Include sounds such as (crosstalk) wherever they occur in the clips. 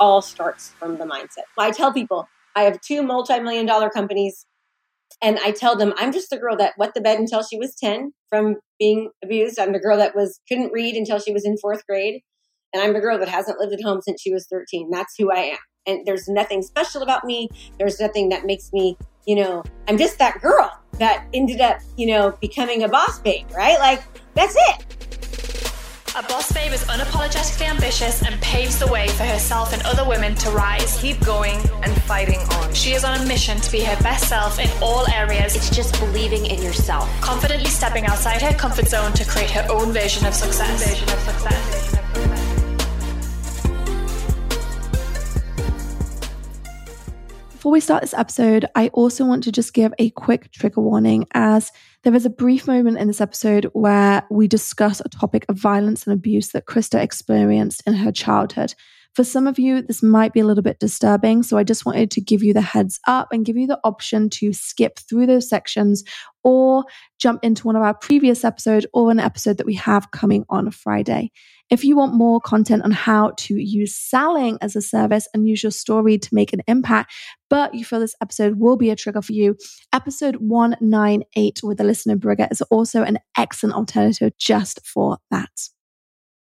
all starts from the mindset. I tell people I have two multi million dollar companies, and I tell them I'm just the girl that wet the bed until she was 10 from being abused. I'm the girl that was couldn't read until she was in fourth grade. And I'm the girl that hasn't lived at home since she was 13. That's who I am. And there's nothing special about me. There's nothing that makes me, you know, I'm just that girl that ended up, you know, becoming a boss babe, right? Like, that's it. A boss babe is unapologetically ambitious and paves the way for herself and other women to rise. Keep going and fighting on. She is on a mission to be her best self in all areas. It's just believing in yourself. Confidently stepping outside her comfort zone to create her own version of success. Version of success. Before we start this episode, I also want to just give a quick trigger warning as there is a brief moment in this episode where we discuss a topic of violence and abuse that Krista experienced in her childhood. For some of you, this might be a little bit disturbing. So I just wanted to give you the heads up and give you the option to skip through those sections or jump into one of our previous episodes or an episode that we have coming on Friday. If you want more content on how to use selling as a service and use your story to make an impact, but you feel this episode will be a trigger for you, episode 198 with the listener Brigger is also an excellent alternative just for that.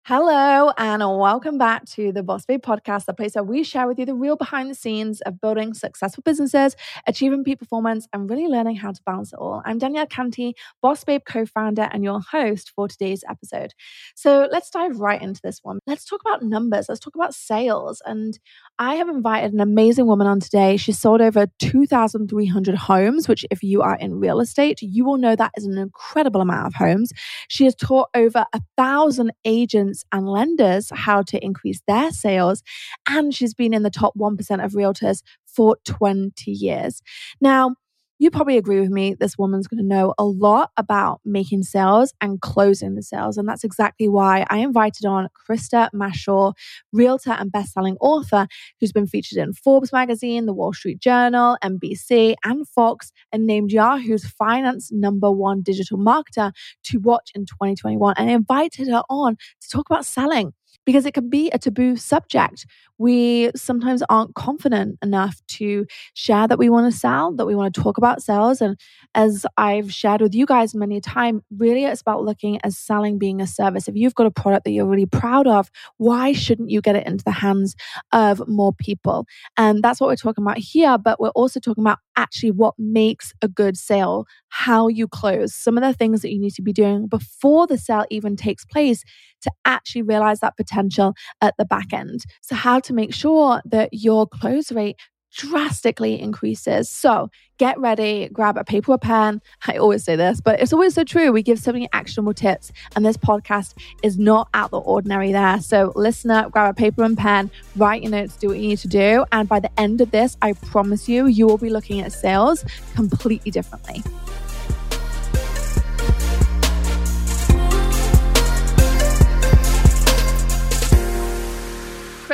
Hello, and welcome back to the Boss Babe podcast, the place where we share with you the real behind the scenes of building successful businesses, achieving peak performance, and really learning how to balance it all. I'm Danielle Canty, Boss Babe co founder and your host for today's episode. So let's dive right into this one. Let's talk about numbers, let's talk about sales. And I have invited an amazing woman on today. She sold over 2,300 homes, which, if you are in real estate, you will know that is an incredible amount of homes. She has taught over a thousand agents and lenders how to increase their sales. And she's been in the top 1% of realtors for 20 years. Now, you probably agree with me. This woman's going to know a lot about making sales and closing the sales. And that's exactly why I invited on Krista Mashore, realtor and best-selling author who's been featured in Forbes magazine, The Wall Street Journal, NBC, and Fox, and named Yahoo's finance number one digital marketer to watch in 2021. And I invited her on to talk about selling because it can be a taboo subject. We sometimes aren't confident enough to share that we want to sell, that we want to talk about sales. And as I've shared with you guys many a time, really it's about looking at selling being a service. If you've got a product that you're really proud of, why shouldn't you get it into the hands of more people? And that's what we're talking about here. But we're also talking about actually what makes a good sale, how you close, some of the things that you need to be doing before the sale even takes place to actually realize that potential at the back end. So, how to make sure that your close rate drastically increases. So get ready, grab a paper or pen. I always say this, but it's always so true. We give so many actionable tips, and this podcast is not out the ordinary there. So, listener, grab a paper and pen, write your notes, do what you need to do. And by the end of this, I promise you, you will be looking at sales completely differently.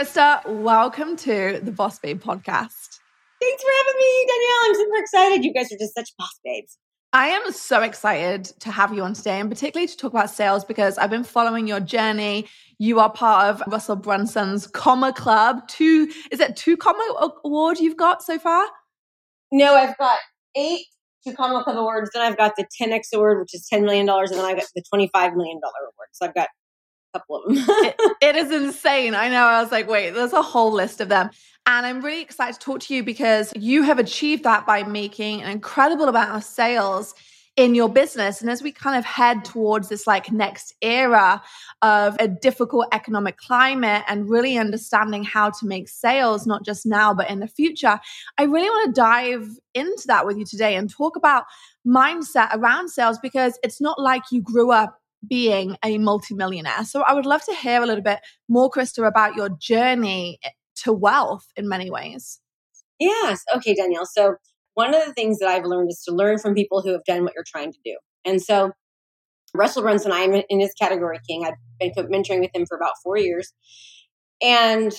Krista, welcome to the Boss Babe podcast. Thanks for having me, Danielle. I'm super excited. You guys are just such boss babes. I am so excited to have you on today and particularly to talk about sales because I've been following your journey. You are part of Russell Brunson's Comma Club. Two, is it two Comma Award you've got so far? No, I've got eight two Comma Club awards. Then I've got the 10X award, which is $10 million. And then I've got the $25 million award. So I've got couple of them. it, it is insane. I know. I was like, wait, there's a whole list of them. And I'm really excited to talk to you because you have achieved that by making an incredible amount of sales in your business. And as we kind of head towards this like next era of a difficult economic climate and really understanding how to make sales, not just now, but in the future, I really want to dive into that with you today and talk about mindset around sales because it's not like you grew up being a multimillionaire. So I would love to hear a little bit more, Krista, about your journey eh, to wealth in many ways. Yes. Okay, Danielle. So one of the things that I've learned is to learn from people who have done what you're trying to do. And so Russell Brunson, I'm in his category king. I've been mentoring with him for about four years. And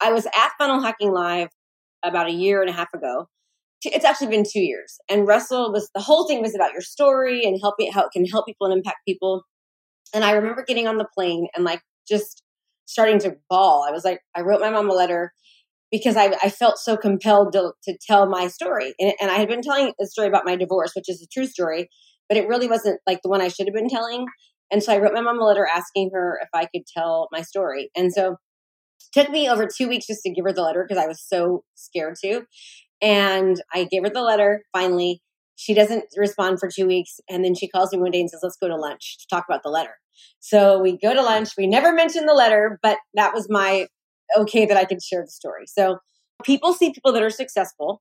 I was at Funnel Hacking Live about a year and a half ago it's actually been two years. And Russell was the whole thing was about your story and helping how it can help people and impact people. And I remember getting on the plane and like just starting to bawl. I was like, I wrote my mom a letter because I, I felt so compelled to, to tell my story. And, and I had been telling a story about my divorce, which is a true story, but it really wasn't like the one I should have been telling. And so I wrote my mom a letter asking her if I could tell my story. And so it took me over two weeks just to give her the letter because I was so scared to. And I gave her the letter finally. She doesn't respond for two weeks. And then she calls me one day and says, let's go to lunch to talk about the letter. So we go to lunch. We never mentioned the letter, but that was my okay that I could share the story. So people see people that are successful.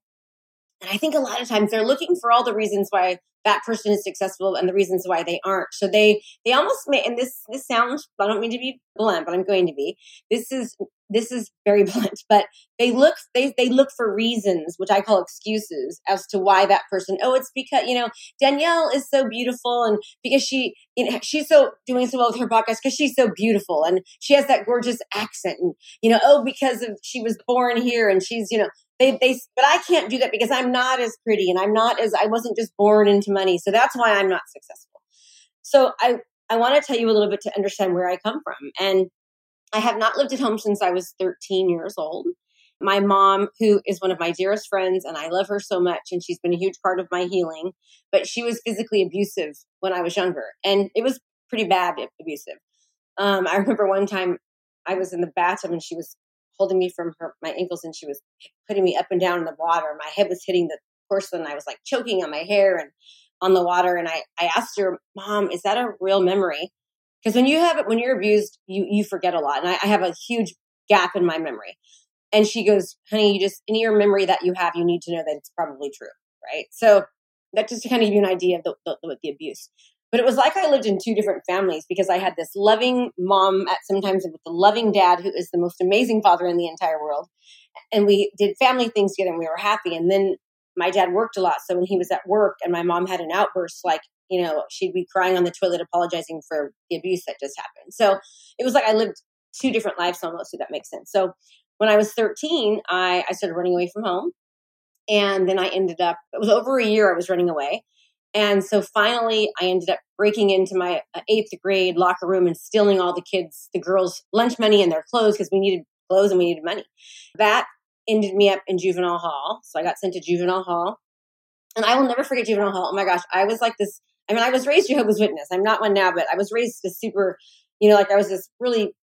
And I think a lot of times they're looking for all the reasons why that person is successful and the reasons why they aren't. So they they almost may and this this sounds I don't mean to be blunt, but I'm going to be. This is this is very (laughs) blunt, but they look they they look for reasons, which I call excuses, as to why that person. Oh, it's because you know Danielle is so beautiful, and because she you know, she's so doing so well with her podcast because she's so beautiful, and she has that gorgeous accent, and you know oh because of she was born here, and she's you know they they but I can't do that because I'm not as pretty, and I'm not as I wasn't just born into money, so that's why I'm not successful. So I I want to tell you a little bit to understand where I come from and I have not lived at home since I was 13 years old. My mom, who is one of my dearest friends, and I love her so much, and she's been a huge part of my healing, but she was physically abusive when I was younger, and it was pretty bad abusive. Um, I remember one time I was in the bathtub and she was holding me from her my ankles and she was putting me up and down in the water. My head was hitting the porcelain. I was like choking on my hair and on the water. And I, I asked her, Mom, is that a real memory? Because when you have it, when you're abused, you you forget a lot, and I, I have a huge gap in my memory. And she goes, "Honey, you just in your memory that you have, you need to know that it's probably true, right?" So that just to kind of give you an idea of the, the, the abuse. But it was like I lived in two different families because I had this loving mom at sometimes with the loving dad who is the most amazing father in the entire world. And we did family things together and we were happy. And then my dad worked a lot. So when he was at work and my mom had an outburst, like you know, she'd be crying on the toilet, apologizing for the abuse that just happened. So it was like I lived two different lives almost, if that makes sense. So when I was 13, I, I started running away from home. And then I ended up, it was over a year I was running away. And so finally, I ended up breaking into my uh, eighth grade locker room and stealing all the kids, the girls' lunch money and their clothes because we needed clothes and we needed money. That ended me up in juvenile hall. So I got sent to juvenile hall. And I will never forget juvenile hall. Oh my gosh, I was like this I mean, I was raised Jehovah's Witness. I'm not one now, but I was raised a super, you know, like I was this really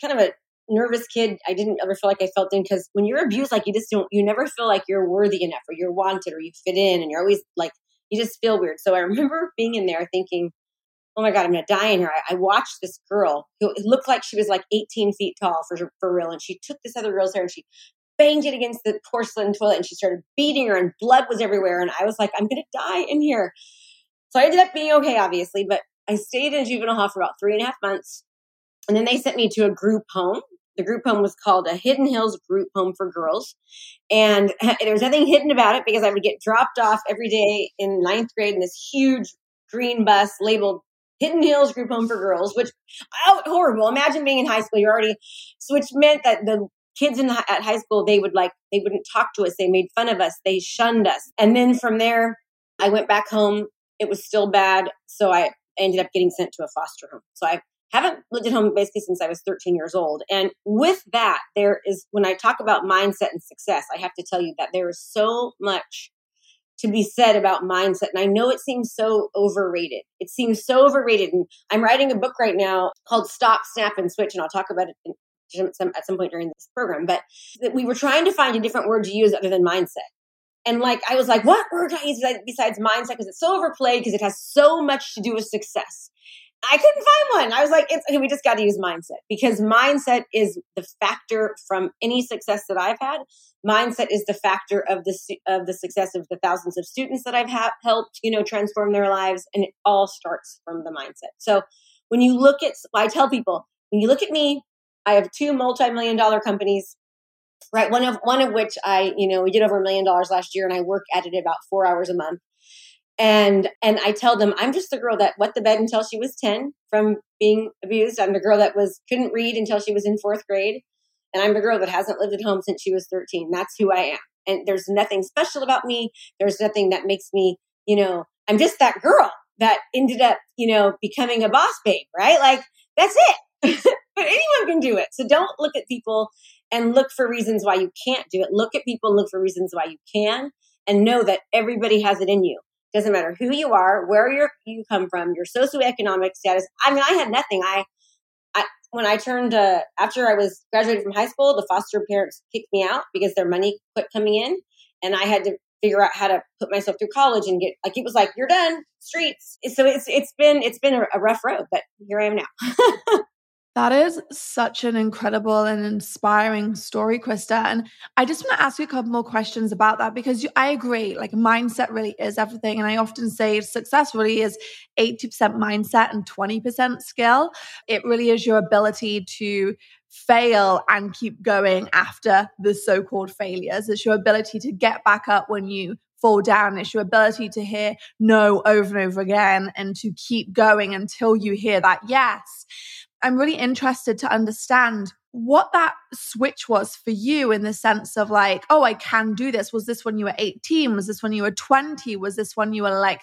kind of a nervous kid. I didn't ever feel like I felt in because when you're abused, like you just don't, you never feel like you're worthy enough or you're wanted or you fit in and you're always like, you just feel weird. So I (laughs) remember being in there thinking, oh my God, I'm going to die in here. I, I, watched this girl who looked like she was like 18 feet tall for, for real. And she took this other girl's hair and she banged it against the porcelain toilet and she started beating her and blood was everywhere. And I was like, I'm going to die in here. So I ended up being okay, obviously, but I stayed in juvenile hall for about three and a half months. And then they sent me to a group home. The group home was called a Hidden Hills Group Home for Girls. And (laughs) there was nothing hidden about it because I would get dropped off every day in ninth grade in this huge green bus labeled Hidden Hills Group Home for Girls, which oh, horrible. Imagine being in high school. You're already, so which meant that the kids in at high school, they would like, they wouldn't talk to us. They made fun of us. They shunned us. And then from there, I went back home it was still bad. So I ended up getting sent to a foster home. So I haven't lived at home basically since I was 13 years old. And with that, there is, when I talk about mindset and success, I have to tell you that there is so much to be said about mindset. And I know it seems so overrated. It seems so overrated. And I'm writing a book right now called Stop, Snap, and Switch. And I'll talk about it in some, at some point during this program. But we were trying to find a different word to use other than mindset. And like, I was like, what word do I use besides mindset? Because it's so overplayed because it has so much to do with success. I couldn't find one. I was like, okay, we just got to use mindset because mindset is the factor from any success that I've had. Mindset is the factor of the of the success of the thousands of students that I've ha- helped, you know, transform their lives, and it all starts from the mindset. So when you look at, I tell people, when you look at me, I have two multi-million dollar companies right? One of one of which I, you know, we did over a million dollars last year, and I work at it about four hours a month. And and I tell them I'm just the girl that wet the bed until she was ten from being abused. I'm the girl that was couldn't read until she was in fourth grade, and I'm the girl that hasn't lived at home since she was 13. That's who I am. And there's nothing special about me. There's nothing that makes me, you know, I'm just that girl that ended up, you know, becoming a boss babe, right? Like that's it. (laughs) but anyone can do it. So don't look at people and look for reasons why you can't do it. Look at people and look for reasons why you can and know that everybody has it in you. Doesn't matter who you are, where you you come from, your socioeconomic status. I mean, I had nothing. I, I when I turned uh, after I was graduated from high school, the foster parents kicked me out because their money quit coming in, and I had to figure out how to put myself through college and get like it was like you're done streets. So it's it's been it's been a, a rough road, but here I am now. (laughs) That is such an incredible and inspiring story, Krista. And I just want to ask you a couple more questions about that because you, I agree, like mindset really is everything. And I often say success really is 80% mindset and 20% skill. It really is your ability to fail and keep going after the so called failures. It's your ability to get back up when you fall down. It's your ability to hear no over and over again and to keep going until you hear that yes. I'm really interested to understand what that switch was for you in the sense of like, oh, I can do this. Was this when you were 18? Was this when you were 20? Was this when you were like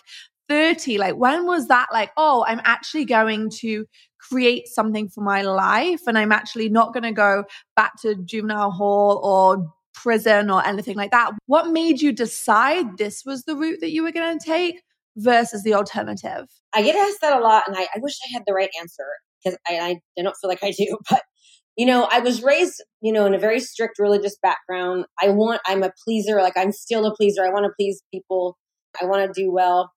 30? Like, when was that like, oh, I'm actually going to create something for my life and I'm actually not going to go back to juvenile hall or prison or anything like that? What made you decide this was the route that you were going to take? versus the alternative? I get asked that a lot, and I, I wish I had the right answer because I, I, don't feel like I do. (laughs) But you know, I was raised, you know, in a very strict religious background. I want, I'm a pleaser. Like I'm still a pleaser. I want to please people. I want to do well.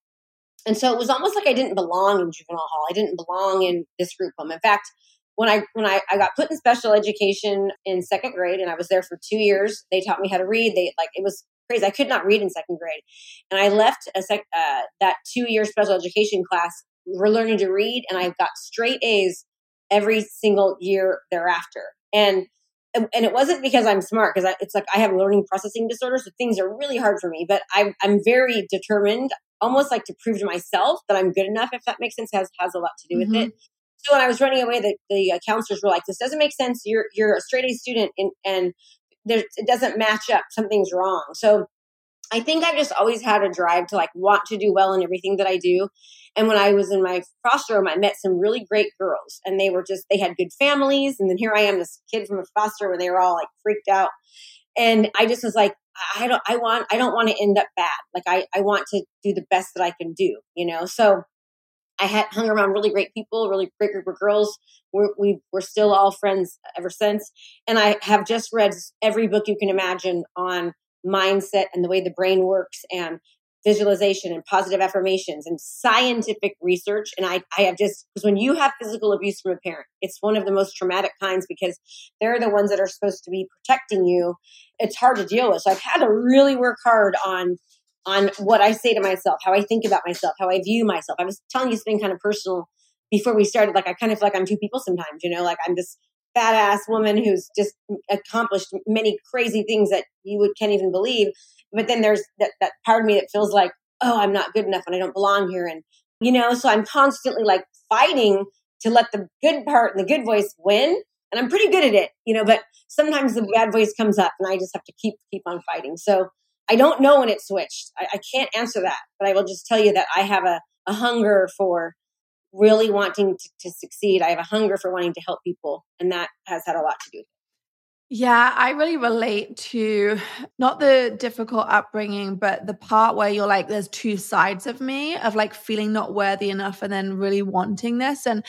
And so it was almost like I didn't belong in juvenile hall. I didn't belong in this group home. In fact, when I when I, I got put in special education in second grade and I was there for two years, they taught me how to read. They like it was crazy. I could not read in second grade, and I left a sec, uh, that two year special education class we're learning to read and I got straight A's every single year thereafter. And and it wasn't because I'm smart, because it's like I have learning processing disorder, so things are really hard for me. But I'm I'm very determined, almost like to prove to myself that I'm good enough. If that makes sense, has has a lot to do with mm-hmm. it. So when I was running away, the, the uh, counselors were like, "This doesn't make sense. You're you're a straight A student, and and there, it doesn't match up. Something's wrong." So I think I've just always had a drive to like want to do well in everything that I do. And when I was in my foster home, I met some really great girls and they were just, they had good families. And then here I am, this kid from a foster where they were all like freaked out. And I just was like, I don't, I want, I don't want to end up bad. Like I, I want to do the best that I can do, you know? So I had hung around really great people, really great group of girls. We're, we we're still all friends ever since. And I have just read every book you can imagine on mindset and the way the brain works and visualization and positive affirmations and scientific research. And I, I have just, because when you have physical abuse from a parent, it's one of the most traumatic kinds because they're the ones that are supposed to be protecting you. It's hard to deal with. So I've had to really work hard on on what I say to myself, how I think about myself, how I view myself. I was telling you something kind of personal before we started. Like I kind of feel like I'm two people sometimes, you know, like I'm this badass woman who's just accomplished many crazy things that you would can't even believe. But then there's that, that part of me that feels like, oh, I'm not good enough and I don't belong here. And, you know, so I'm constantly like fighting to let the good part and the good voice win. And I'm pretty good at it, you know, but sometimes the bad voice comes up and I just have to keep, keep on fighting. So I don't know when it switched. I, I can't answer that, but I will just tell you that I have a, a hunger for really wanting to, to succeed. I have a hunger for wanting to help people, and that has had a lot to do with it. Yeah, I really relate to not the difficult upbringing, but the part where you're like, there's two sides of me of like feeling not worthy enough and then really wanting this. And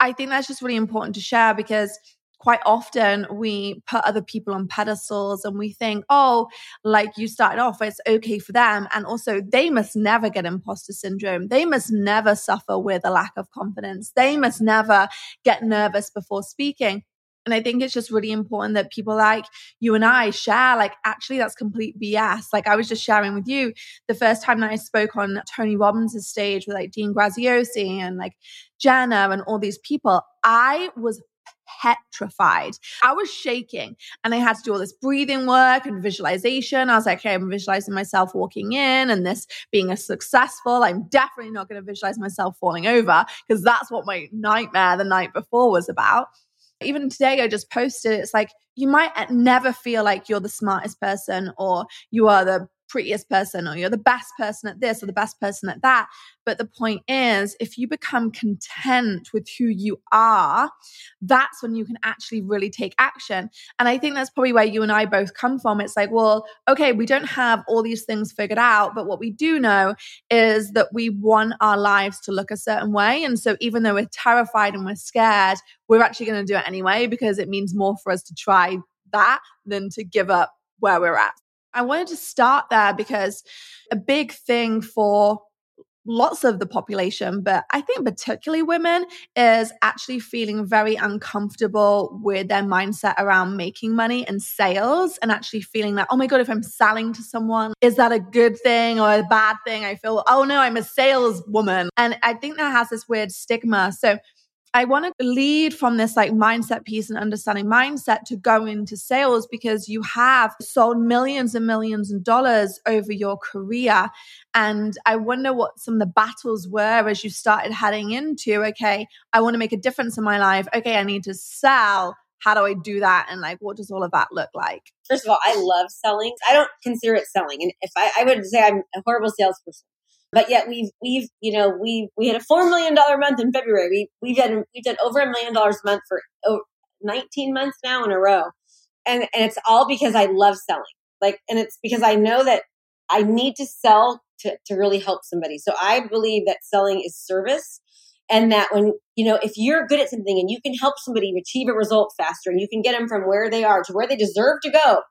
I think that's just really important to share because quite often we put other people on pedestals and we think, oh, like you started off, it's okay for them. And also, they must never get imposter syndrome. They must never suffer with a lack of confidence. They must never get nervous before speaking. And I think it's just really important that people like you and I share, like, actually, that's complete BS. Like, I was just sharing with you the first time that I spoke on Tony Robbins' stage with like Dean Graziosi and like Jenna and all these people. I was petrified. I was shaking and I had to do all this breathing work and visualization. I was like, okay, I'm visualizing myself walking in and this being a successful. I'm definitely not going to visualize myself falling over because that's what my nightmare the night before was about. Even today, I just posted it's like you might uh, never feel like you're the smartest person or you are the prettiest person or you're the best person at this or the best person at that. But the point is, if you become content with who you are, that's when you can actually really take action. And I think that's probably where you and I both come from. It's like, well, okay, we don't have all these things figured out, but what we do know is that we want our lives to look a certain way. And so even though we're terrified and we're scared, we're actually going to do it anyway because it means more for us to try that than to give up where we're at. I wanted to start there because a big thing for lots of the population, but I think particularly women, is actually feeling very uncomfortable with their mindset around making money and sales and actually feeling that, oh my God, if I'm selling to someone, is that a good thing or a bad thing? I feel, oh no, I'm a saleswoman. And I think that has this weird stigma. So I want to lead from this like mindset piece and understanding mindset to go into sales because you have sold millions and millions of dollars over your career. And I wonder what some of the battles were as you started heading into, okay, I want to make a difference in my life. Okay, I need to sell. How do I do that? And like, what does all of that look like? First of all, I love selling. I don't consider it selling. And if I, I would say I'm a horrible salesperson but yet we've we've you know we we had a four million dollar month in February. We we've done we've done over a million dollars a month for oh, 19 months now in a row, and and it's all because I love selling. Like, and it's because I know that I need to sell to to really help somebody. So I believe that selling is service. And that when, you know, if you're good at something and you can help somebody achieve a result faster and you can get them from where they are to where they deserve to go,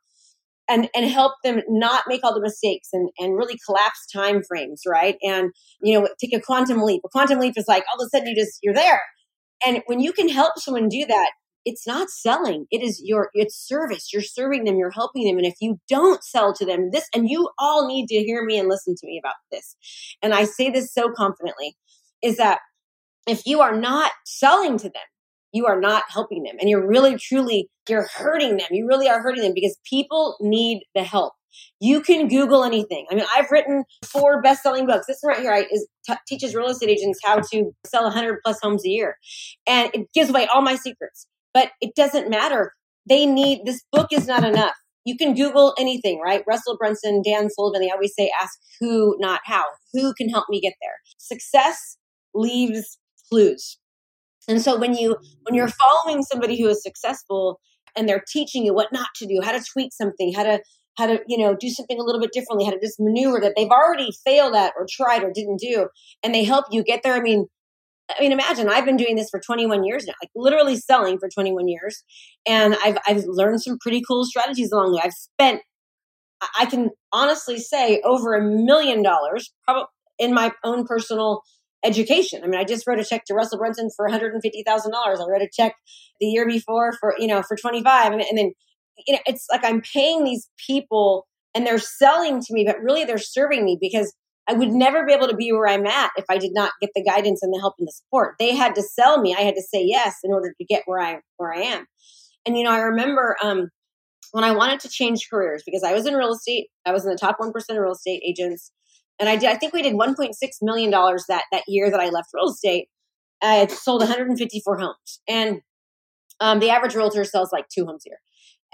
and and help them not make all the mistakes and and really collapse time frames right? And you know take a quantum leap. A quantum leap is like all of a sudden you just you're there. And when you can help someone do that it's not selling. It is your it's service. You're serving them. You're helping them. And if you don't sell to them this and you all need to hear me and listen to me about this. And i say this so confidently is that if you are not selling to them you are not helping them and you're really truly you're hurting them. You really are hurting them because people need the help. You can google anything. I mean i've written four best-selling books. This one right here is, t- teaches real estate agents how to sell 100 plus homes a year. And it gives away all my secrets but it doesn't matter. They need this book is not enough. You can google anything right? Russell brunson dan sullivan they always say ask who not how. Who can help me get there? Success leaves clues and so when you when you're following somebody who is successful and they're teaching you what not to do, how to tweak something, how to how to you know do something a little bit differently, how to just maneuver that they've already failed at or tried or didn't do, and they help you get there. I mean, I mean, imagine I've been doing this for 21 years now, like literally selling for 21 years, and I've I've learned some pretty cool strategies along the way. I've spent, I can honestly say, over a million dollars, probably in my own personal education. I mean, I just wrote a check to Russell Brunson for $150,000. I wrote a check the year before for, you know, for 25. And then, you know, it's like I'm paying these people and they're selling to me, but really they're serving me because I would never be able to be where I'm at if I did not get the guidance and the help and the support. They had to sell me. I had to say yes in order to get where I where I am. And you know, I remember um, when I wanted to change careers because I was in real estate. I was in the top one percent of real estate agents. And I did, I think we did $1.6 million that, that year that I left real estate. I sold 154 homes. And um, the average realtor sells like two homes here.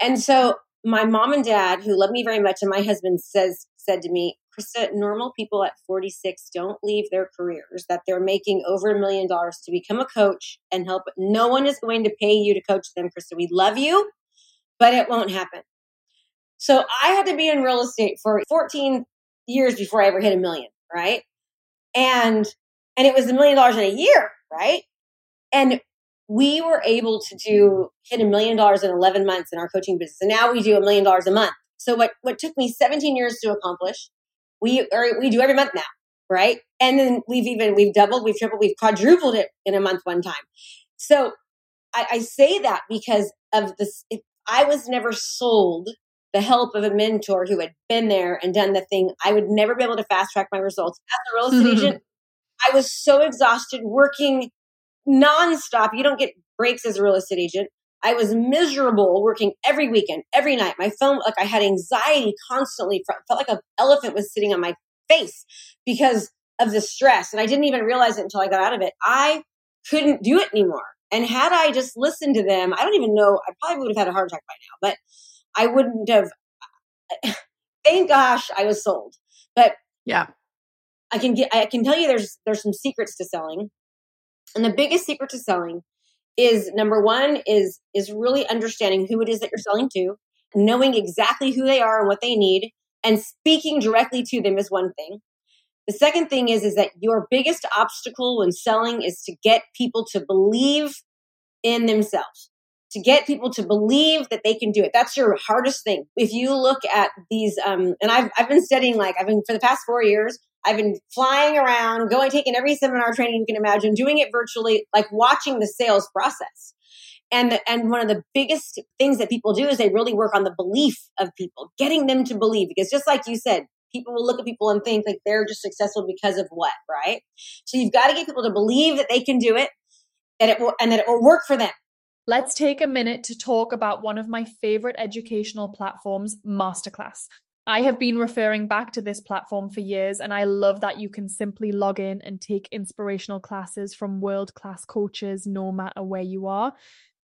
And so my mom and dad, who love me very much, and my husband says, said to me, Krista, normal people at 46 don't leave their careers that they're making over a million dollars to become a coach and help. No one is going to pay you to coach them, Krista. We love you, but it won't happen. So I had to be in real estate for 14 years before I ever hit a million, right? And and it was a million dollars in a year, right? And we were able to do hit a million dollars in 11 months in our coaching business. And now we do a million dollars a month. So what what took me 17 years to accomplish, we or we do every month now, right? And then we've even we've doubled, we've tripled, we've quadrupled it in a month one time. So I, I say that because of this. If I was never sold the help of a mentor who had been there and done the thing, I would never be able to fast track my results. As a real estate mm-hmm. agent, I was so exhausted working nonstop. You don't get breaks as a real estate agent. I was miserable working every weekend, every night. My phone, like I had anxiety constantly. Felt like an elephant was sitting on my face because of the stress. And I didn't even realize it until I got out of it. I couldn't do it anymore. And had I just listened to them, I don't even know, I probably would have had a heart attack by now. But I wouldn't have. (laughs) thank gosh I was sold. But yeah, I can get I can tell you there's there's some secrets to selling. And the biggest secret to selling is number 1 is is really understanding who it is that you're selling to, knowing exactly who they are and what they need and speaking directly to them is one thing. The second thing is is that your biggest obstacle when selling is to get people to believe in themselves to get people to believe that they can do it. That's your hardest thing. If you look at these, um, and I've, I've been studying, like, I've been for the past four years, I've been flying around, going, taking every seminar training you can imagine, doing it virtually, like watching the sales process. And, the, and one of the biggest things that people do is they really work on the belief of people, getting them to believe. Because just like you said, people will look at people and think like they're just successful because of what, right? So you've got to get people to believe that they can do it, that it will, and that it will work for them. Let's take a minute to talk about one of my favorite educational platforms, Masterclass. I have been referring back to this platform for years, and I love that you can simply log in and take inspirational classes from world class coaches no matter where you are.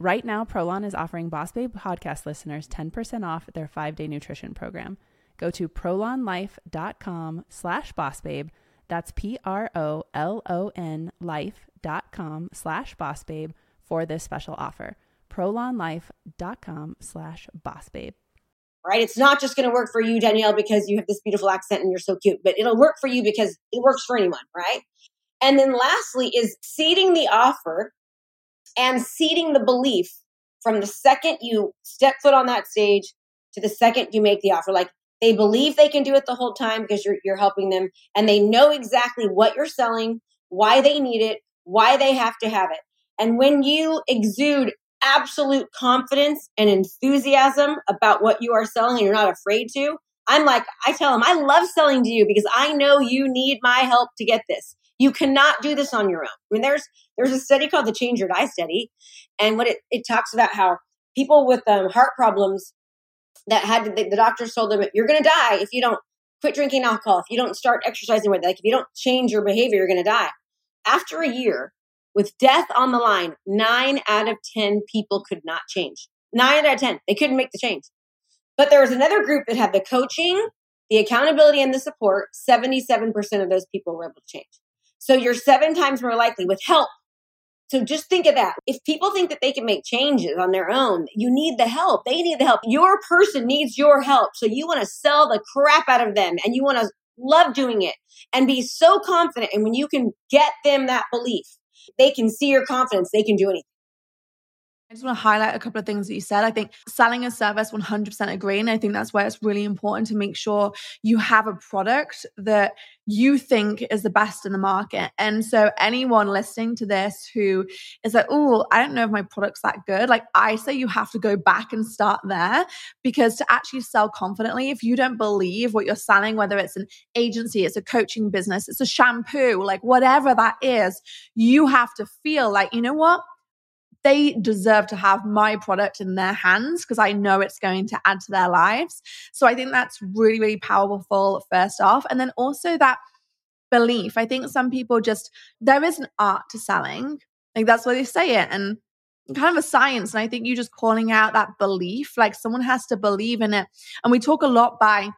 Right now, Prolon is offering Boss Babe podcast listeners 10% off their five-day nutrition program. Go to prolonlife.com slash bossbabe. That's P-R-O-L-O-N life.com slash bossbabe for this special offer. prolonlife.com slash bossbabe. Right? It's not just going to work for you, Danielle, because you have this beautiful accent and you're so cute, but it'll work for you because it works for anyone, right? And then lastly is seeding the offer and seeding the belief from the second you step foot on that stage to the second you make the offer. Like they believe they can do it the whole time because you're, you're helping them and they know exactly what you're selling, why they need it, why they have to have it. And when you exude absolute confidence and enthusiasm about what you are selling and you're not afraid to, I'm like, I tell them, I love selling to you because I know you need my help to get this. You cannot do this on your own. I mean, there's there's a study called the Change or Die study, and what it, it talks about how people with um, heart problems that had the, the doctors told them you're going to die if you don't quit drinking alcohol, if you don't start exercising with, like if you don't change your behavior, you're going to die. After a year, with death on the line, nine out of ten people could not change. Nine out of ten, they couldn't make the change. But there was another group that had the coaching, the accountability, and the support. Seventy-seven percent of those people were able to change. So you're seven times more likely with help. So just think of that. If people think that they can make changes on their own, you need the help. They need the help. Your person needs your help. So you want to sell the crap out of them and you want to love doing it and be so confident. And when you can get them that belief they can see your confidence, they can do anything. I just want to highlight a couple of things that you said. I think selling a service, 100% agree. And I think that's where it's really important to make sure you have a product that you think is the best in the market. And so, anyone listening to this who is like, oh, I don't know if my product's that good, like I say, you have to go back and start there because to actually sell confidently, if you don't believe what you're selling, whether it's an agency, it's a coaching business, it's a shampoo, like whatever that is, you have to feel like, you know what? They deserve to have my product in their hands because I know it's going to add to their lives. So I think that's really, really powerful, first off. And then also that belief. I think some people just, there is an art to selling. Like that's why they say it. And kind of a science. And I think you just calling out that belief, like someone has to believe in it. And we talk a lot by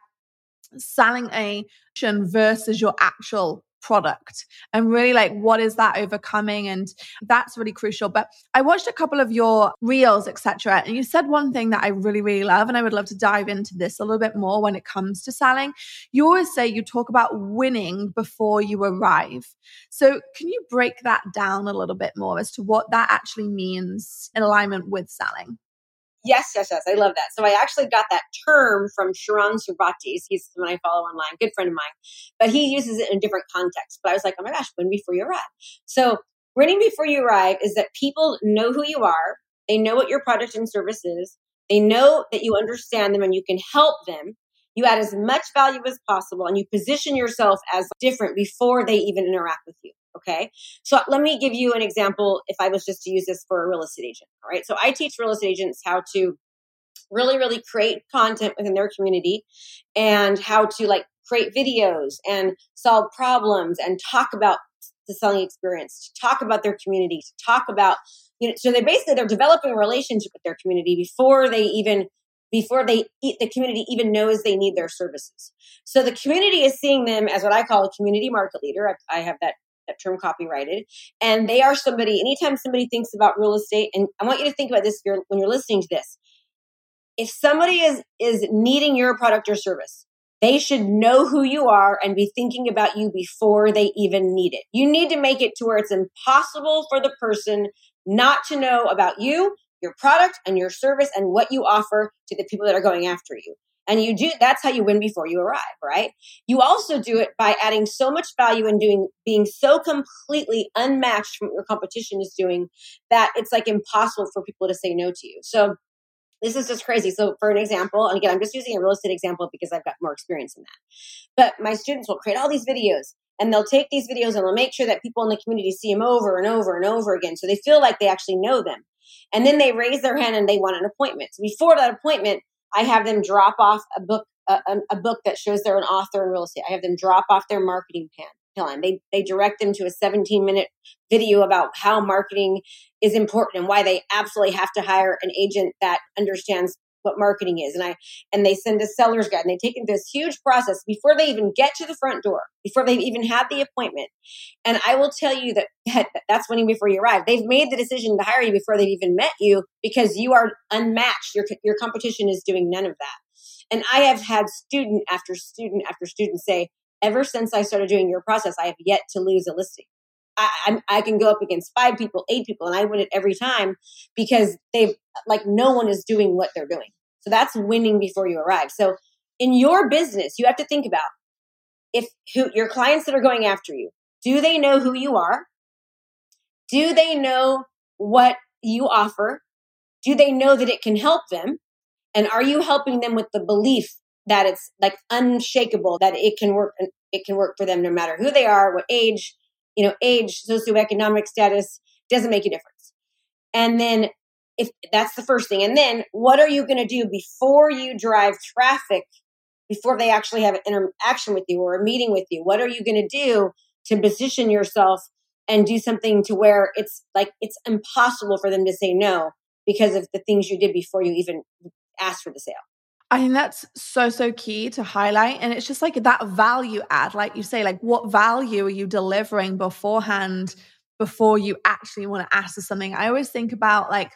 selling a versus your actual product and really like what is that overcoming? And that's really crucial. But i watched a couple of your reels etc and you said one thing that i really really love and i would love to dive into this a little bit more when it comes to selling. You always say you talk about winning before you arrive. So can you break that down a little bit more as to what that actually means in alignment with selling Yes, yes, yes. I love that. So I actually got that term from Sharran Srivatsaa. He's someone I follow online, good friend of mine, but he uses it in a different context. But I was like, oh my gosh, win before you arrive. So winning before you arrive is that people know who you are. They know what your product and service is. They know that you understand them and you can help them. You add as much value as possible and you position yourself as different before they even interact with you. Okay. So let me give you an example if I was just to use this for a real estate agent. All right. So I teach real estate agents how to really, really create content within their community and how to like create videos and solve problems and talk about the selling experience, to talk about their community, to talk about, you know, so they basically they're developing a relationship with their community before they even before they the community even knows they need their services. So the community is seeing them as what I call a community market leader. I, I have that that term copyrighted. And they are somebody, anytime somebody thinks about real estate, and I want you to think about this when you're listening to this. If somebody is is needing your product or service, they should know who you are and be thinking about you before they even need it. You need to make it to where it's impossible for the person not to know about you, your product, and your service and what you offer to the people that are going after you. And you do, that's how you win before you arrive, right? You also do it by adding so much value and doing, being so completely unmatched from what your competition is doing that it's like impossible for people to say no to you. So this is just crazy. So for an example, and again, I'm just using a real estate example because I've got more experience in that. But my students will create all these videos and they'll take these videos and they'll make sure that people in the community see them over and over and over again. So they feel like they actually know them. And then they raise their hand and they want an appointment. So before that appointment, I have them drop off a book, a, a book that shows they're an author in real estate. I have them drop off their marketing plan. They they direct them to a 17 minute video about how marketing is important and why they absolutely have to hire an agent that understands what marketing is. And i and they send a seller's guide and they take this huge process before they even get to the front door before they've even had the appointment. And i will tell you that, (laughs) that that's winning before you arrive they've made the decision to hire you before they've even met you because you are unmatched. Your your competition is doing none of that. And i have had student after student after student say ever since i started doing your process i have yet to lose a listing I, I, can go up against five people, eight people, and I win it every time because they've like no one is doing what they're doing. So that's winning before you arrive. So in your business, you have to think about if who your clients that are going after you, do they know who you are? Do they know what you offer? Do they know that it can help them? And are you helping them with the belief that it's like unshakable that it can work it can work for them no matter who they are, what age, you know, age, socioeconomic status, doesn't make a difference. And then if that's the first thing. And then what are you going to do before you drive traffic, before they actually have an interaction with you or a meeting with you? What are you going to do to position yourself and do something to where it's like it's impossible for them to say no because of the things you did before you even asked for the sale? I think that's so, so key to highlight. And it's just like that value add, like you say, like what value are you delivering beforehand before you actually want to ask for something? I always think about like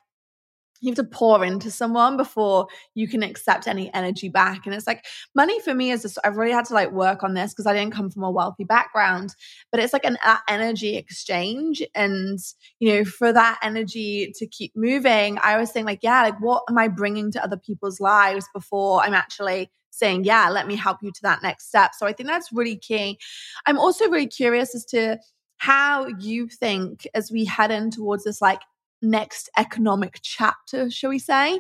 you have to pour into someone before you can accept any energy back. And it's like money for me is just, I've really had to like work on this because I didn't come from a wealthy background, but it's like an energy exchange. And, you know, for that energy to keep moving, I was saying like, yeah, like what am I bringing to other people's lives before I'm actually saying, yeah, let me help you to that next step. So I think that's really key. I'm also really curious as to how you think as we head in towards this like next economic chapter, shall we say,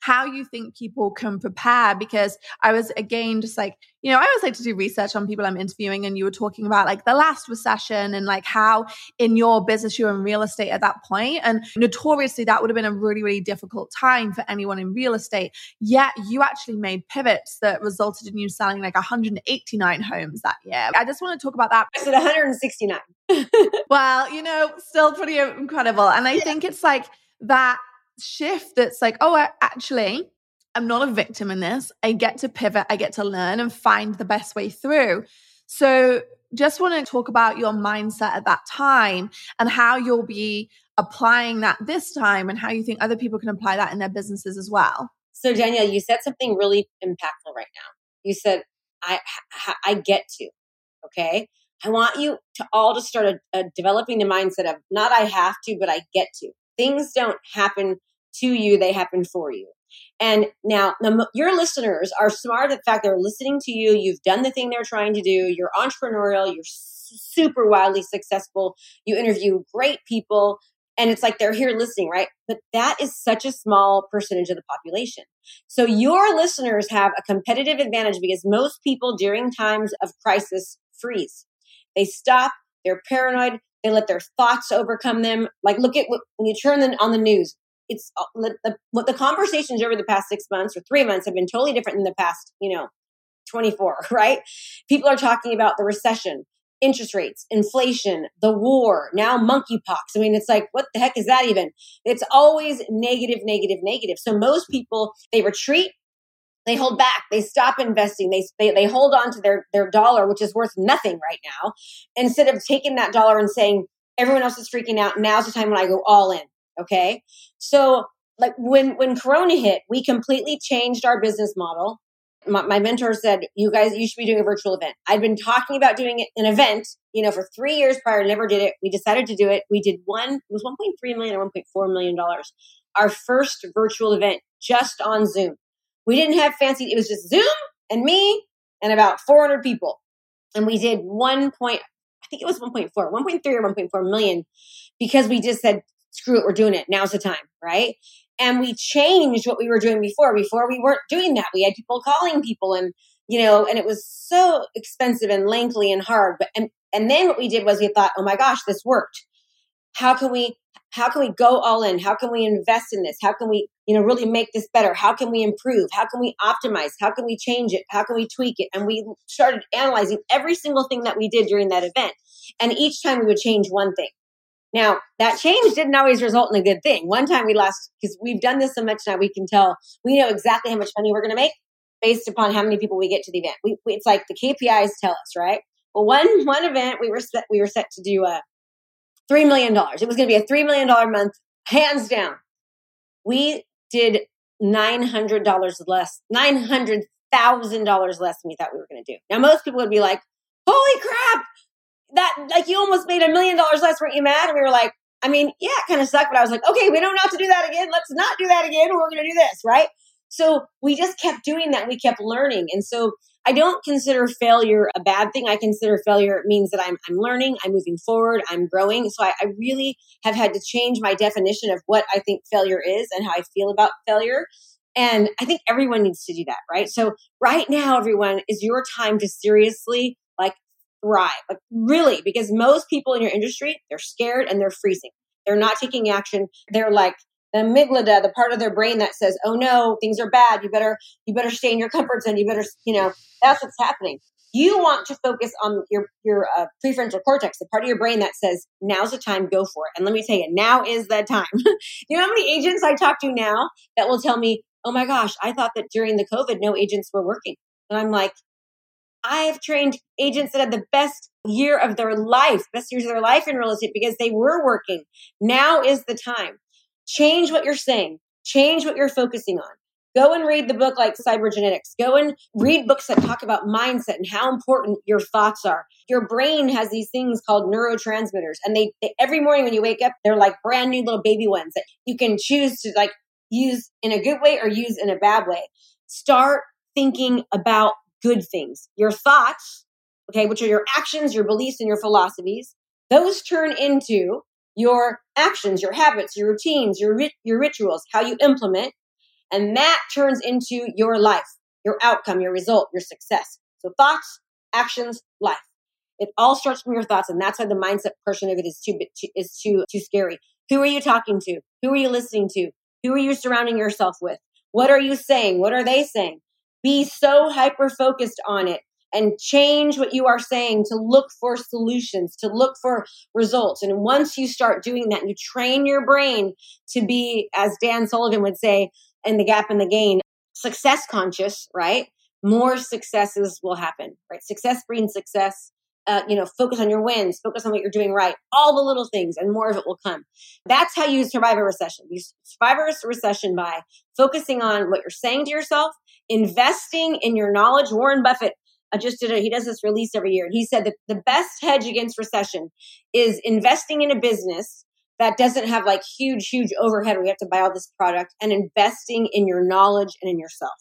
how you think people can prepare. Because I was again just like, you know, I always like to do research on people I'm interviewing, and you were talking about like the last recession and like how in your business you were in real estate at that point. And notoriously, that would have been a really, really difficult time for anyone in real estate. Yet you actually made pivots that resulted in you selling like 189 homes that year. I just want to talk about that. I said 169. (laughs) well, you know, still pretty incredible. And I yeah. think it's like that shift that's like, oh, I actually, I'm not a victim in this. I get to pivot, I get to learn and find the best way through. So, just want to talk about your mindset at that time and how you'll be applying that this time and how you think other people can apply that in their businesses as well. So, Danielle, you said something really impactful right now. You said, I, I get to, okay? I want you to all to start a, a developing the mindset of not I have to, but I get to. Things don't happen to you, they happen for you. And now your listeners are smart at the fact they're listening to you. You've done the thing they're trying to do. You're entrepreneurial. You're super wildly successful. You interview great people. And it's like they're here listening, right? But that is such a small percentage of the population. So your listeners have a competitive advantage because most people during times of crisis freeze. They stop, they're paranoid, they let their thoughts overcome them. Like, look at what, when you turn on the news, it's uh, the, what the conversations over the past six months or three months have been totally different than the past, you know, 24, (laughs) right? People are talking about the recession, interest rates, inflation, the war, now monkeypox. I mean, it's like, what the heck is that even? It's always negative, negative, negative. So most people, they retreat, they hold back, they stop investing, they, they, they hold on to their, their dollar, which is worth nothing right now, instead of taking that dollar and saying, everyone else is freaking out. Now's the time when I go all in. Okay. So like when, when Corona hit, we completely changed our business model. My, my, mentor said, you guys, you should be doing a virtual event. I'd been talking about doing an event, you know, for three years prior, never did it. We decided to do it. We did one, it was 1.3 million or 1.4 million dollars. Our first virtual event just on Zoom. We didn't have fancy, it was just Zoom and me and about 400 people. And we did one point, I think it was 1.4, 1.3 or 1.4 million because we just said, screw it, we're doing it. Now's the time, right? And we changed what we were doing before. Before we weren't doing that. We had people calling people and, you know, and it was so expensive and lengthy and hard. But, and, and then what we did was we thought, oh my gosh, this worked. How can we, how can we go all in? How can we invest in this? How can we, you know, really make this better? How can we improve? How can we optimize? How can we change it? How can we tweak it? And we started analyzing every single thing that we did during that event. And each time we would change one thing. Now, that change didn't always result in a good thing. One time we lost, because we've done this so much now, we can tell, we know exactly how much money we're going to make based upon how many people we get to the event. We, we, it's like the KPIs tell us, right? Well, one, one event we were set, we were set to do a $3 million. It was going to be a $3 million month, hands down. We did $900 less, $900,000 less than we thought we were going to do. Now, most people would be like, holy crap, that like you almost made a million dollars less. Weren't you mad? And we were like, I mean, yeah, it kind of sucked, but I was like, okay, we don't have to do that again. Let's not do that again. We're going to do this, right? So we just kept doing that. We kept learning. And so I don't consider failure a bad thing. I consider failure it means that I'm, I'm learning, I'm moving forward, I'm growing. So I, I really have had to change my definition of what I think failure is and how I feel about failure. And I think everyone needs to do that, right? So right now, everyone is your time to seriously like thrive. Like really, because most people in your industry, they're scared and they're freezing. They're not taking action. They're like the amygdala, the part of their brain that says, "Oh no, things are bad. You better, you better stay in your comfort zone. You better, you know." That's what's happening. You want to focus on your your uh, prefrontal cortex, the part of your brain that says, "Now's the time. Go for it." And let me tell you, now is the time. (laughs) you know how many agents I talk to now that will tell me, "Oh my gosh, I thought that during the COVID, no agents were working," and I'm like, I have trained agents that had the best year of their life, best years of their life in real estate because they were working. Now is the time. Change what you're saying. Change what you're focusing on. Go and read the book like Cybernetics. Go and read books that talk about mindset and how important your thoughts are. Your brain has these things called neurotransmitters, and they, they every morning when you wake up, they're like brand new little baby ones that you can choose to like use in a good way or use in a bad way. Start thinking about good things. Your thoughts, okay, which are your actions, your beliefs, and your philosophies, those turn into your actions, your habits, your routines, your your rituals, how you implement, and that turns into your life, your outcome, your result, your success. So thoughts, actions, life. It all starts from your thoughts, and that's why the mindset portion of it is too is too too scary. Who are you talking to? Who are you listening to? Who are you surrounding yourself with? What are you saying? What are they saying? Be so hyper focused on it and change what you are saying to look for solutions, to look for results. And once you start doing that, you train your brain to be, as Dan Sullivan would say, in the gap and the gain, success conscious, right? More successes will happen, right? Success breeds success. Uh, you know, focus on your wins, focus on what you're doing right, all the little things, and more of it will come. That's how you survive a recession. You survive a recession by focusing on what you're saying to yourself, investing in your knowledge. Warren Buffett I just did it. He does this release every year. He said that the best hedge against recession is investing in a business that doesn't have like huge, huge overhead We have to buy all this product and investing in your knowledge and in yourself.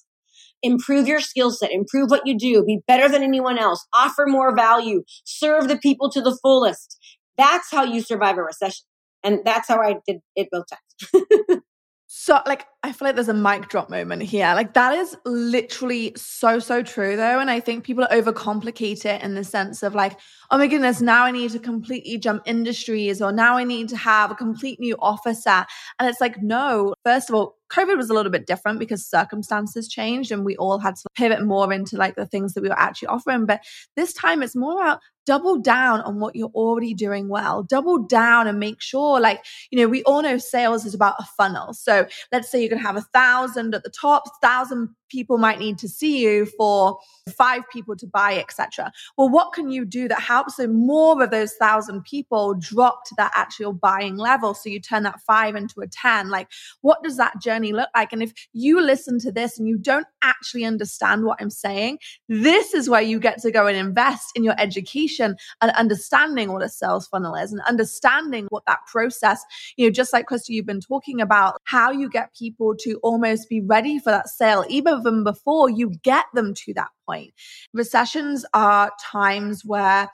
Improve your skill set, improve what you do, be better than anyone else, offer more value, serve the people to the fullest. That's how you survive a recession. And that's how I did it both times. (laughs) So, like, I feel like there's a mic drop moment here. Like, that is literally so, so true, though. And I think people overcomplicate it in the sense of, like, oh my goodness, now I need to completely jump industries, or now I need to have a complete new officer. And it's like, no, first of all, COVID was a little bit different because circumstances changed and we all had to pivot more into like the things that we were actually offering. But this time it's more about double down on what you're already doing well. Double down and make sure, like, you know, we all know sales is about a funnel. So let's say you're going to have a thousand at the top, thousand people might need to see you for five people to buy, etc. Well, what can you do that helps so more of those thousand people drop to that actual buying level? So you turn that five into a 10. Like, what does that journey look like? And if you listen to this and you don't actually understand what I'm saying, this is where you get to go and invest in your education and understanding what a sales funnel is and understanding what that process, you know, just like Krista, you've been talking about how you get people to almost be ready for that sale, even before you get them to that point. Recessions are times where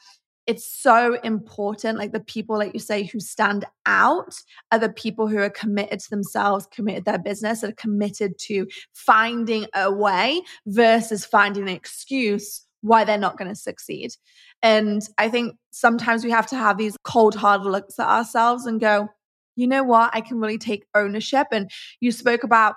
it's so important. Like the people, like you say, who stand out are the people who are committed to themselves, committed their business, are committed to finding a way versus finding an excuse why they're not going to succeed. And I think sometimes we have to have these cold, hard looks at ourselves and go, you know what? I can really take ownership. And you spoke about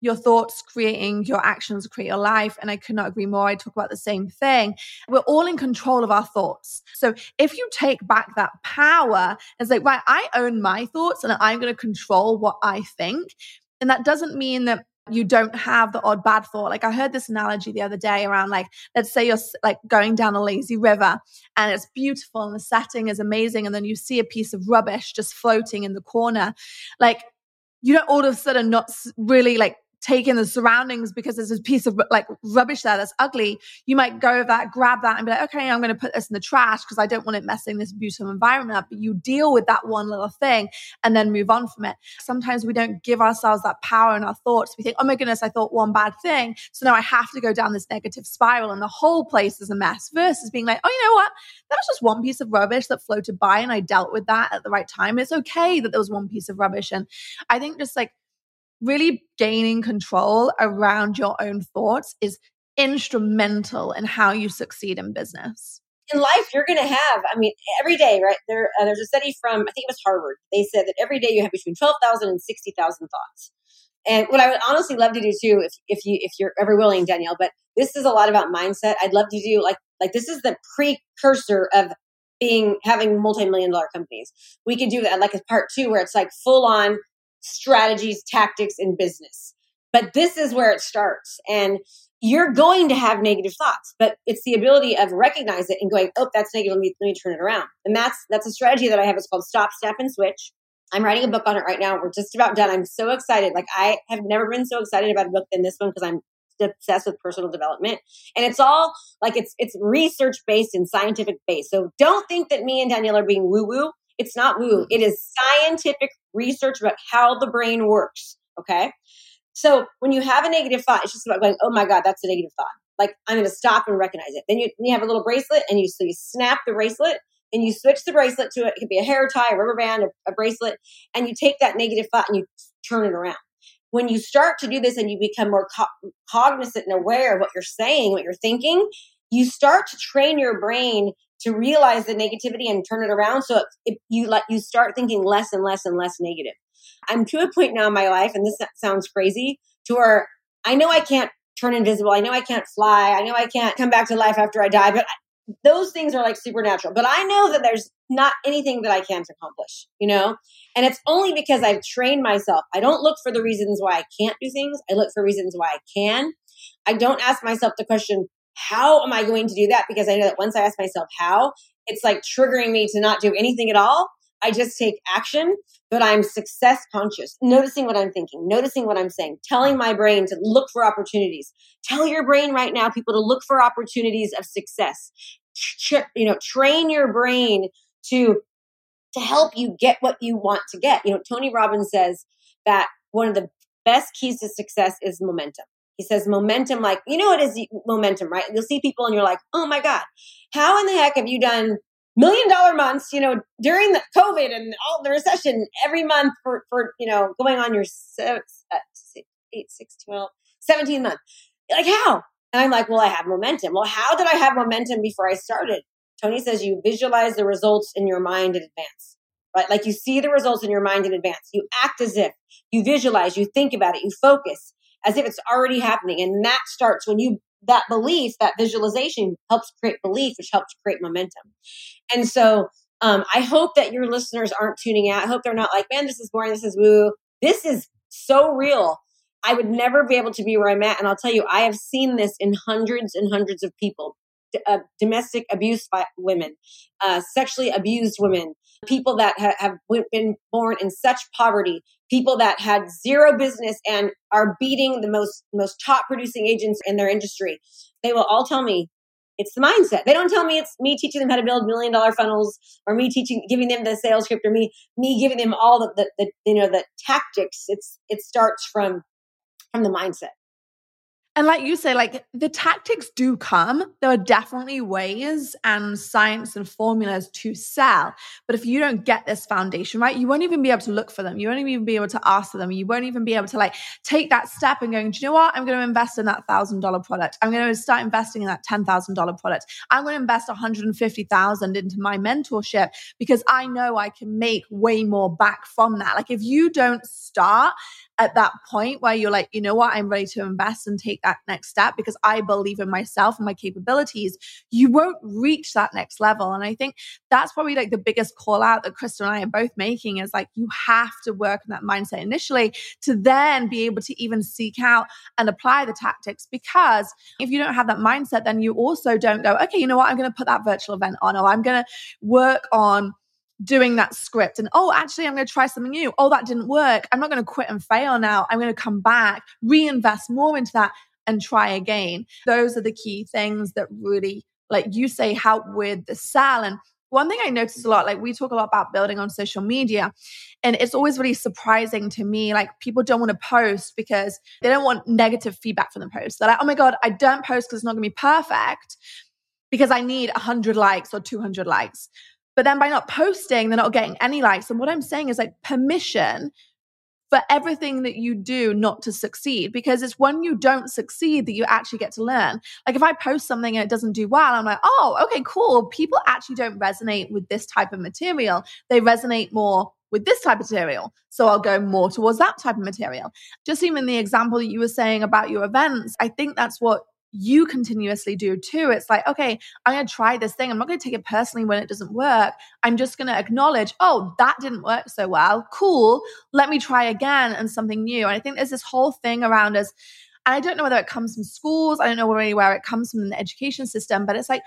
your thoughts creating your actions create your life and i could not agree more i talk about the same thing we're all in control of our thoughts so if you take back that power and say right i own my thoughts and i'm going to control what i think and that doesn't mean that you don't have the odd bad thought. Like I heard this analogy the other day around like, let's say you're like going down a lazy river and it's beautiful and the setting is amazing. And then you see a piece of rubbish just floating in the corner. Like you don't all of a sudden not really like take in the surroundings because there's a piece of like rubbish there that's ugly, you might go with that, grab that, and be like, okay, I'm going to put this in the trash because I don't want it messing this beautiful environment up. But you deal with that one little thing and then move on from it. Sometimes we don't give ourselves that power in our thoughts. We think, oh my goodness, I thought one bad thing. So now I have to go down this negative spiral and the whole place is a mess versus being like, oh, you know what? That was just one piece of rubbish that floated by and I dealt with that at the right time. It's okay that there was one piece of rubbish. And I think just like, really gaining control around your own thoughts is instrumental in how you succeed in business. In life you're going to have i mean every day right there uh, there's a study from i think it was harvard. They said that every day you have between 12,000 and 60,000 thoughts. And what i would honestly love to do too if, if you if you're ever willing danielle but this is a lot about mindset. I'd love to do like like this is the precursor of being having multi-million dollar companies. We could do that like a part two where it's like full on strategies, tactics, in business. But this is where it starts. And you're going to have negative thoughts, but it's the ability of recognize it and going, oh, that's negative. Let me, let me turn it around. And that's, that's a strategy that I have. It's called stop, snap, and switch. I'm writing a book on it right now. We're just about done. I'm so excited. Like I have never been so excited about a book than this one because I'm obsessed with personal development and it's all like it's it's research based and scientific based so don't think that me and danielle are being woo woo it's not woo mm-hmm. it is scientific research about how the brain works okay? So when you have a negative thought it's just about going oh my god that's a negative thought. Like i'm going to stop and recognize it. Then you, you have a little bracelet and you so you snap the bracelet and you switch the bracelet to it. It could be a hair tie, a rubber band, a, a bracelet, and you take that negative thought and you turn it around. When you start to do this and you become more co- cognizant and aware of what you're saying, what you're thinking, you start to train your brain to realize the negativity and turn it around. So it, you like you start thinking less and less and less negative. I'm to a point now in my life, and this sounds crazy, to where I know I can't turn invisible. I know I can't fly. I know I can't come back to life after I die, but those things are like supernatural. But I know that there's not anything that I can't accomplish, you know? And it's only because I've trained myself. I don't look for the reasons why I can't do things. I look for reasons why I can. I don't ask myself the question, how am I going to do that? Because I know that once I ask myself how, it's like triggering me to not do anything at all. I just take action, but I'm success conscious, noticing what I'm thinking, noticing what I'm saying, telling my brain to look for opportunities. Tell your brain right now, people, to look for opportunities of success. you know, train your brain to to help you get what you want to get. You know, Tony Robbins says that one of the best keys to success is momentum. He says momentum, like, you know, it is momentum, right? You'll see people and you're like, oh my God, how in the heck have you done million dollar months, you know, during the COVID and all the recession every month for, for you know, going on your six, uh, eight, six, 12, 17 month. Like, how? And I'm like, well, I have momentum. Well, how did I have momentum before I started? Tony says you visualize the results in your mind in advance, right? Like you see the results in your mind in advance. You act as if you visualize, you think about it, you focus as if it's already happening. And that starts when you that belief, that visualization helps create belief, which helps create momentum. And so um, I hope that your listeners aren't tuning out. I hope they're not like, man, this is boring. This is woo. This is so real. I would never be able to be where I'm at. And I'll tell you, I have seen this in hundreds and hundreds of people. Uh, domestic abuse by women, uh, sexually abused women, people that ha- have been born in such poverty, people that had zero business and are beating the most most top producing agents in their industry. They will all tell me it's the mindset. They don't tell me it's me teaching them how to build million dollar funnels or me teaching, giving them the sales script or me, me giving them all the, the, the you know, the tactics. It's, it starts from, from the mindset. And like you say, like the tactics do come. There are definitely ways and science and formulas to sell. But if you don't get this foundation right, you won't even be able to look for them. You won't even be able to ask for them. You won't even be able to like take that step and going, do you know what? I'm going to invest in that thousand dollar product. I'm going to start investing in that ten thousand dollar product. I'm going to invest 150,000 into my mentorship because I know I can make way more back from that. Like if you don't start at that point where you're like, you know what, I'm ready to invest and take that next step because I believe in myself and my capabilities, you won't reach that next level. And I think that's probably like the biggest call out that Krista and I are both making is like, you have to work on that mindset initially to then be able to even seek out and apply the tactics. Because if you don't have that mindset, then you also don't go, okay, you know what, I'm going to put that virtual event on, or I'm going to work on doing that script and oh actually i'm going to try something new oh that didn't work i'm not going to quit and fail now i'm going to come back reinvest more into that and try again those are the key things that really like you say help with the sell and one thing I notice a lot, like we talk a lot about building on social media, and it's always really surprising to me. Like people don't want to post because they don't want negative feedback from the post. They're like, oh my God, I don't post because it's not going to be perfect because I need 100 likes or 200 likes. But then by not posting, they're not getting any likes. And what I'm saying is like permission for everything that you do not to succeed because it's when you don't succeed that you actually get to learn. Like if I post something and it doesn't do well, I'm like, oh, okay, cool. People actually don't resonate with this type of material. They resonate more with this type of material. So I'll go more towards that type of material. Just even the example that you were saying about your events, I think that's what you continuously do too. It's like, okay, I'm going to try this thing. I'm not going to take it personally when it doesn't work. I'm just going to acknowledge, oh, that didn't work so well. Cool. Let me try again and something new. And I think there's this whole thing around us. And I don't know whether it comes from schools. I don't know really where it comes from in the education system, but it's like,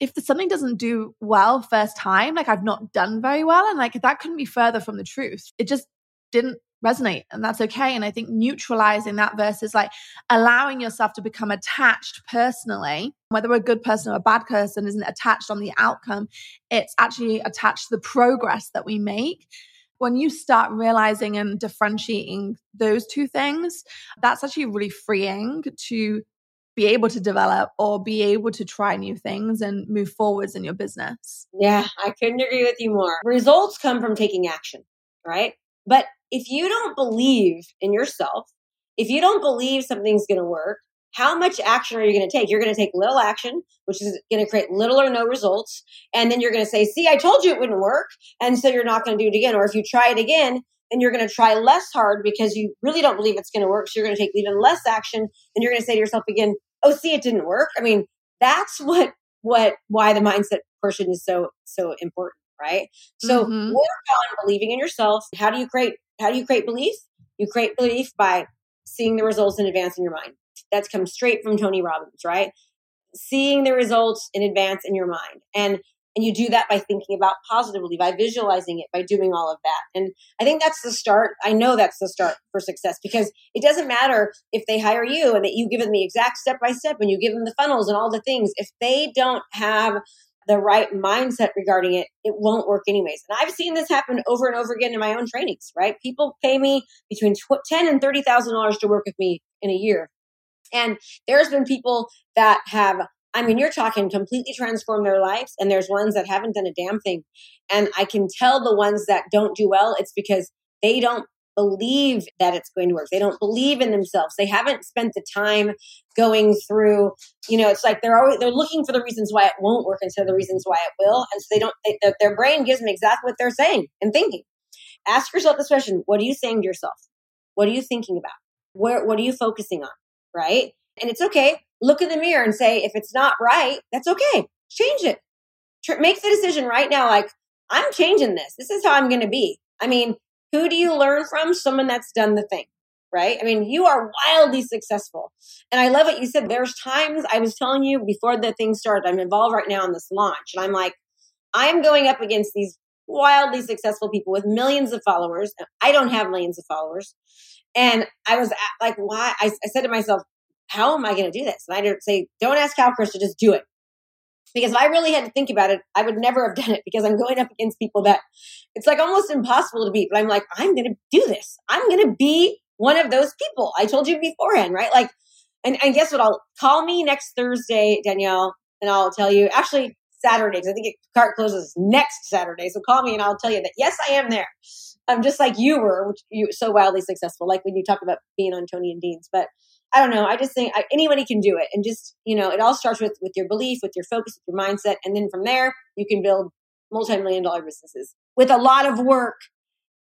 if something doesn't do well first time, like I've not done very well, and like that couldn't be further from the truth. It just didn't resonate, and that's okay. And I think neutralizing that versus like allowing yourself to become attached personally, whether a good person or a bad person isn't attached on the outcome, it's actually attached to the progress that we make when you start realizing and differentiating those two things, that's actually really freeing to be able to develop or be able to try new things and move forwards in your business. Yeah, I couldn't agree with you more. Results come from taking action, right? But if you don't believe in yourself, if you don't believe something's going to work, how much action are you going to take? You're going to take little action, which is going to create little or no results. And then you're going to say, see, I told you it wouldn't work. And so you're not going to do it again. Or if you try it again, then you're going to try less hard because you really don't believe it's going to work. So you're going to take even less action. And you're going to say to yourself again, oh, see, it didn't work. I mean, that's what, what, why the mindset portion is so, so important, right? So mm-hmm. work on believing in yourself. How do you create, how do you create belief? You create belief by seeing the results in advance in your mind that's come straight from Tony Robbins, right? Seeing the results in advance in your mind. And and you do that by thinking about positively, by visualizing it, by doing all of that. And I think that's the start. I know that's the start for success because it doesn't matter if they hire you and that you give them the exact step by step and you give them the funnels and all the things. If they don't have the right mindset regarding it, it won't work anyways. And I've seen this happen over and over again in my own trainings, right? People pay me between 10 and $30,000 to work with me in a year. And there's been people that have, I mean, you're talking completely transformed their lives, and there's ones that haven't done a damn thing. And I can tell the ones that don't do well, it's because they don't believe that it's going to work. They don't believe in themselves. They haven't spent the time going through, you know, it's like they're always, they're looking for the reasons why it won't work instead of the reasons why it will. And so they don't, they, their brain gives them exactly what they're saying and thinking. Ask yourself this question. What are you saying to yourself? What are you thinking about? Where, what are you focusing on? right? And it's okay. Look in the mirror and say, if it's not right, that's okay. Change it. Make the decision right now. Like, I'm changing this. This is how I'm going to be. I mean, who do you learn from? Someone that's done the thing, right? I mean, you are wildly successful. And I love what you said. There's times I was telling you before the thing started, I'm involved right now in this launch. And I'm like, I'm going up against these wildly successful people with millions of followers. I don't have millions of followers. And I was like, why? I, I said to myself, how am I going to do this? And I didn't say, don't ask Cal Chris to just do it. Because if I really had to think about it, I would never have (laughs) done it because I'm going up against people that it's like almost impossible to beat. But I'm like, I'm going to do this. I'm going to be one of those people. I told you beforehand, right? Like, and, and guess what? I'll call me next Thursday, Danielle, and I'll tell you actually Saturdays. I think it, cart closes next Saturday. So call me and I'll tell you that yes, I am there. I'm just like you were, which you so wildly successful, like when you talk about being on Tony and Dean's. But I don't know. I just think I, anybody can do it, and just you know, it all starts with with your belief, with your focus, with your mindset, and then from there you can build multi-million dollar businesses with a lot of work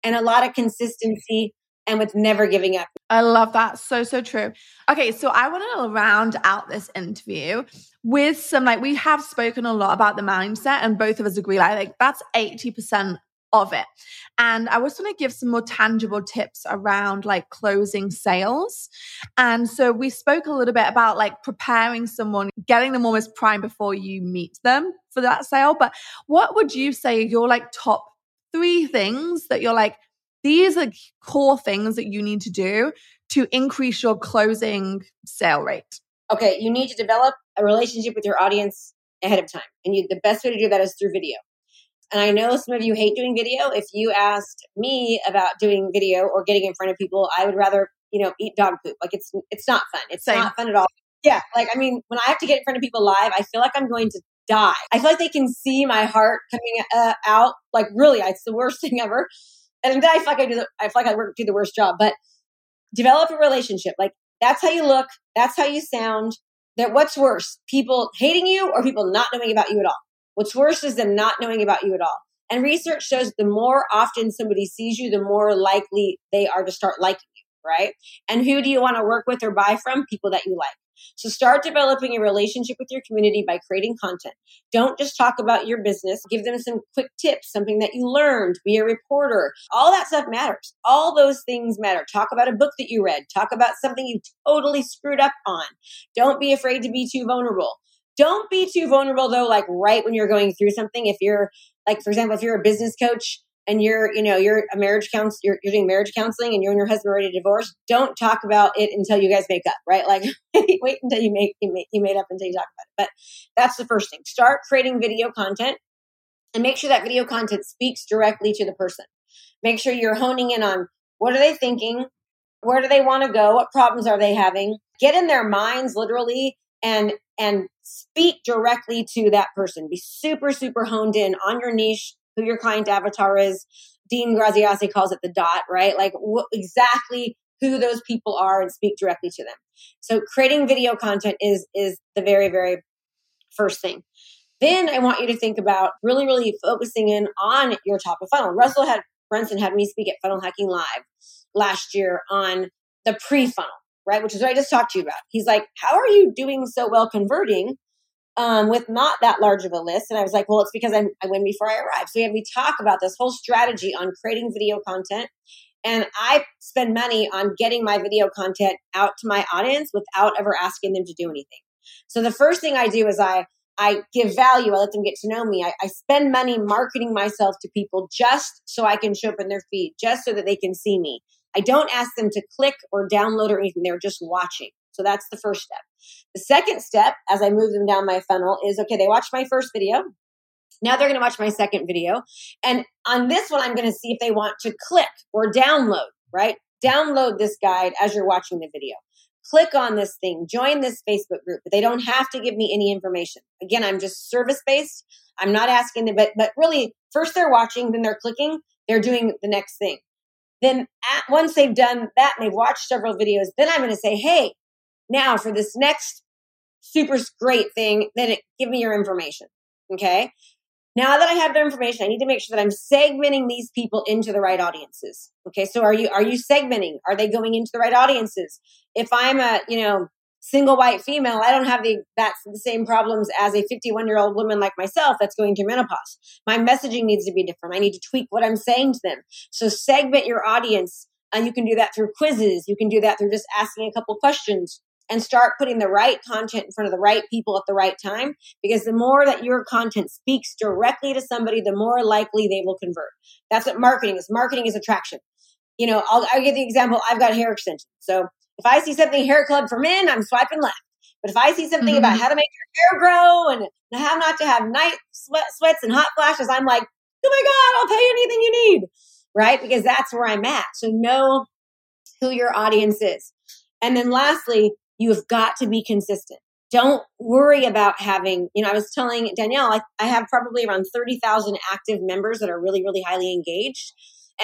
and a lot of consistency and with never giving up. I love that. So, so true. Okay, so I want to round out this interview with some like we have spoken a lot about the mindset, and both of us agree like, like that's 80% of it. And I was going to give some more tangible tips around like closing sales. And so we spoke a little bit about like preparing someone, getting them almost prime before you meet them for that sale. But what would you say your like top three things that you're like, these are core things that you need to do to increase your closing sale rate? Okay, you need to develop a relationship with your audience ahead of time. And you, the best way to do that is through video. And I know some of you hate doing video. If you asked me about doing video or getting in front of people, I would rather, you know, eat dog poop. Like it's it's not fun. It's Same. not fun at all. Yeah, like I mean, when I have to get in front of people live, I feel like I'm going to die. I feel like they can see my heart coming uh, out. Like really, it's the worst (laughs) thing ever. And then I feel like I do the I feel like I work do the worst job. But develop a relationship. Like that's how you look. That's how you sound. That what's worse, people hating you or people not knowing about you at all. What's worse is them not knowing about you at all. And research shows the more often somebody sees you, the more likely they are to start liking you, right? And who do you want to work with or buy from? People that you like. So start developing a relationship with your community by creating content. Don't just talk about your business. Give them some quick tips, something that you learned, be a reporter. All that stuff matters. All those things matter. Talk about a book that you read. Talk about something you totally screwed up on. Don't be afraid to be too vulnerable Don't be too vulnerable though, like right when you're going through something. If you're like, for example, if you're a business coach and you're, you know, you're a marriage counselor, you're, you're doing marriage counseling and you and your husband are ready to divorce, don't talk about it until you guys make up, right? Like (laughs) wait until you make, you, make, you made up until you talk about it. But that's the first thing. Start creating video content and make sure that video content speaks directly to the person. Make sure you're honing in on what are they thinking? Where do they want to go? What problems are they having? Get in their minds literally and and speak directly to that person. Be super super honed in on your niche, who your client avatar is. Dean Graziosi calls it the dot, right? Like wh- exactly who those people are and speak directly to them. So creating video content is is the very very first thing. Then I want you to think about really really focusing in on your top of funnel. Russell had Brunson had me speak at Funnel Hacking Live last year on the pre-funnel, right? Which is what I just talked to you about. He's like, "How are you doing so well converting um, with not that large of a list?" And I was like, "Well, it's because I'm, I win before I arrive." So we had we talk about this whole strategy on creating video content, and I spend money on getting my video content out to my audience without ever asking them to do anything. So the first thing I do is I I give value. I let them get to know me. I, I, spend money marketing myself to people just so I can show up in their feed, just so that they can see me. I don't ask them to click or download or anything. They're just watching. So that's the first step. The second step, as I move them down my funnel, is okay, they watched my first video. Now they're going to watch my second video. And on this one, I'm going to see if they want to click or download, right? Download this guide as you're watching the video. Click on this thing, join this Facebook group, but they don't have to give me any information. Again, I'm just service based. I'm not asking them, but, but really, first they're watching, then they're clicking, they're doing the next thing. Then at, once they've done that and they've watched several videos, then I'm going to say, hey, now for this next super great thing, then it, give me your information. Okay. Now that I have their information, I need to make sure that I'm segmenting these people into the right audiences. Okay. So are you, are you segmenting? Are they going into the right audiences? If I'm a, you know, single white female, I don't have the that's the same problems as a 51 year old woman like myself that's going through menopause. My messaging needs to be different. I need to tweak what I'm saying to them. So segment your audience. And you can do that through quizzes. You can do that through just asking a couple questions and start putting the right content in front of the right people at the right time. Because the more that your content speaks directly to somebody, the more likely they will convert. That's what marketing is. Marketing is attraction. You know, I'll, I'll give the example. I've got hair extensions. So if I see something hair club for men, I'm swiping left. But if I see something mm-hmm. about how to make your hair grow and how not to have night sweat, sweats and hot flashes, I'm like, oh my God, I'll pay you anything you need. Right? Because that's where I'm at. So know who your audience is. And then lastly, you have got to be consistent. Don't worry about having, you know, I was telling Danielle, I, I have probably around 30,000 active members that are really, really highly engaged.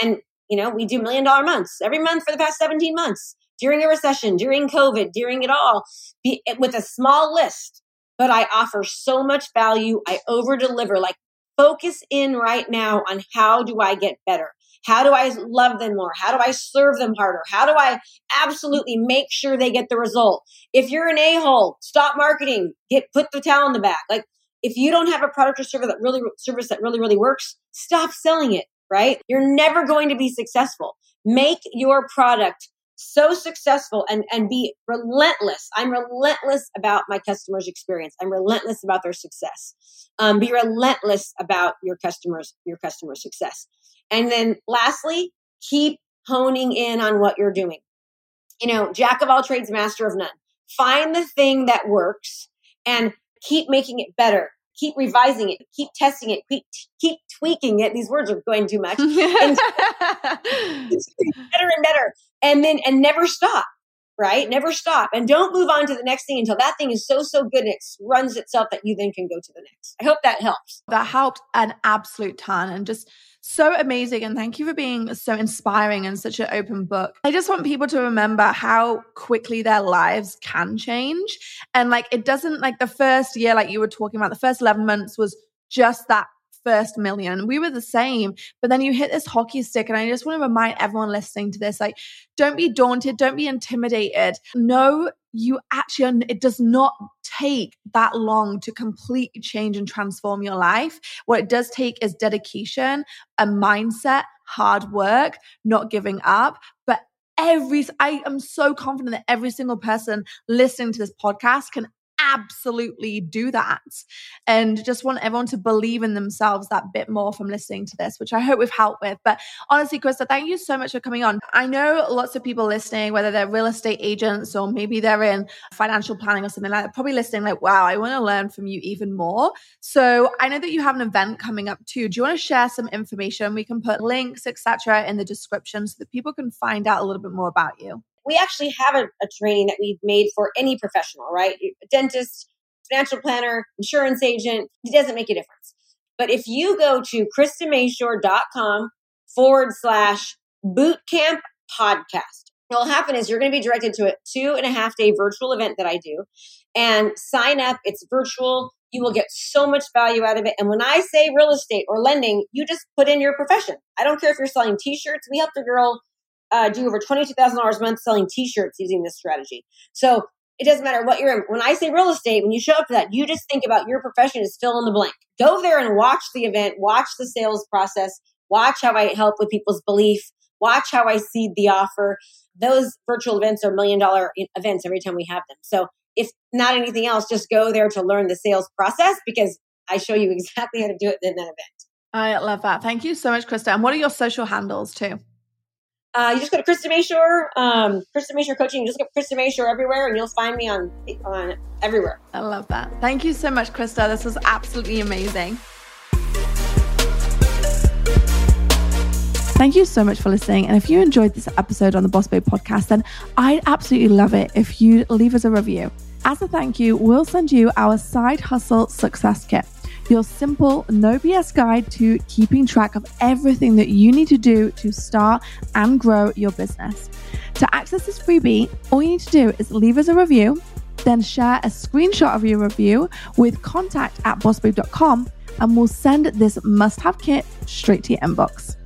And, you know, we do million dollar months every month for the past 17 months during a recession, during COVID, during it all, be, with a small list. But I offer so much value. I over deliver. Like focus in right now on how do I get better? How do I love them more? How do I serve them harder? How do I absolutely make sure they get the result? If you're an a-hole, stop marketing. Get put the towel in the back. Like if you don't have a product or service that really service that really really works, stop selling it, right? You're never going to be successful. Make your product so successful and and be relentless. I'm relentless about my customers experience. I'm relentless about their success. Um, be relentless about your customers your customer success. And then lastly keep honing in on what you're doing. You know jack of all trades master of none. Find the thing that works and keep making it better keep revising it keep testing it keep, keep tweaking it. These words are going too much. (laughs) And (laughs) better and better. And then and never stop right? Never stop. And don't move on to the next thing until that thing is so so good and it runs itself that you then can go to the next. I hope that helps. That helped an absolute ton. And just so amazing and thank you for being so inspiring and such an open book. I just want people to remember how quickly their lives can change and like it doesn't like the first year like you were talking about the first 11 months was just that first million. We were the same. But then you hit this hockey stick. And I just want to remind everyone listening to this like, don't be daunted, don't be intimidated. No, you actually, it does not take that long to completely change and transform your life. What it does take is dedication, a mindset, hard work, not giving up. But every, I am so confident that every single person listening to this podcast can absolutely do that. And just want everyone to believe in themselves that bit more from listening to this, which I hope we've helped with. But honestly, Krista, thank you so much for coming on. I know lots of people listening, whether they're real estate agents or maybe they're in financial planning or something like that, probably listening like, wow, I want to learn from you even more. So I know that you have an event coming up too. Do you want to share some information? We can put links, etc., in the description so that people can find out a little bit more about you we actually have a, a training that we've made for any professional, right? A dentist, financial planner, insurance agent, it doesn't make a difference. But if you go to KristaMashore.com forward slash bootcamp podcast, what will happen is you're going to be directed to a two and a half day virtual event that I do and sign up. It's virtual. You will get so much value out of it. And when I say real estate or lending, you just put in your profession. I don't care if you're selling t shirts. We helped a girl uh, do over $22,000 a month selling t-shirts using this strategy. So it doesn't matter what you're in. When I say real estate, when you show up for that, you just think about your profession is fill in the blank. Go there and watch the event, watch the sales process, watch how I help with people's belief, watch how I seed the offer. Those virtual events are million dollar events every time we have them. So if not anything else, just go there to learn the sales process because I show you (laughs) exactly how to do it in that event. I love that. Thank you so much, Krista. And what are your social handles too? Uh, you just go to Krista Mashore, um, Krista Mashore Coaching. You Just go to Krista Mashore everywhere, and you'll find me on on everywhere. I love that. Thank you so much, Krista. This was absolutely amazing. Thank you so much for listening. And if you enjoyed this episode on the Boss Babe podcast, then I'd absolutely love it if you leave us a review. As a thank you, we'll send you our side hustle success kit your simple, no BS guide to keeping track of everything that you need to do to start and grow your business. To access this freebie, all you need to do is leave us a review, then share a screenshot of your review with contact at bossbabe.com, and we'll send this must have kit straight to your inbox.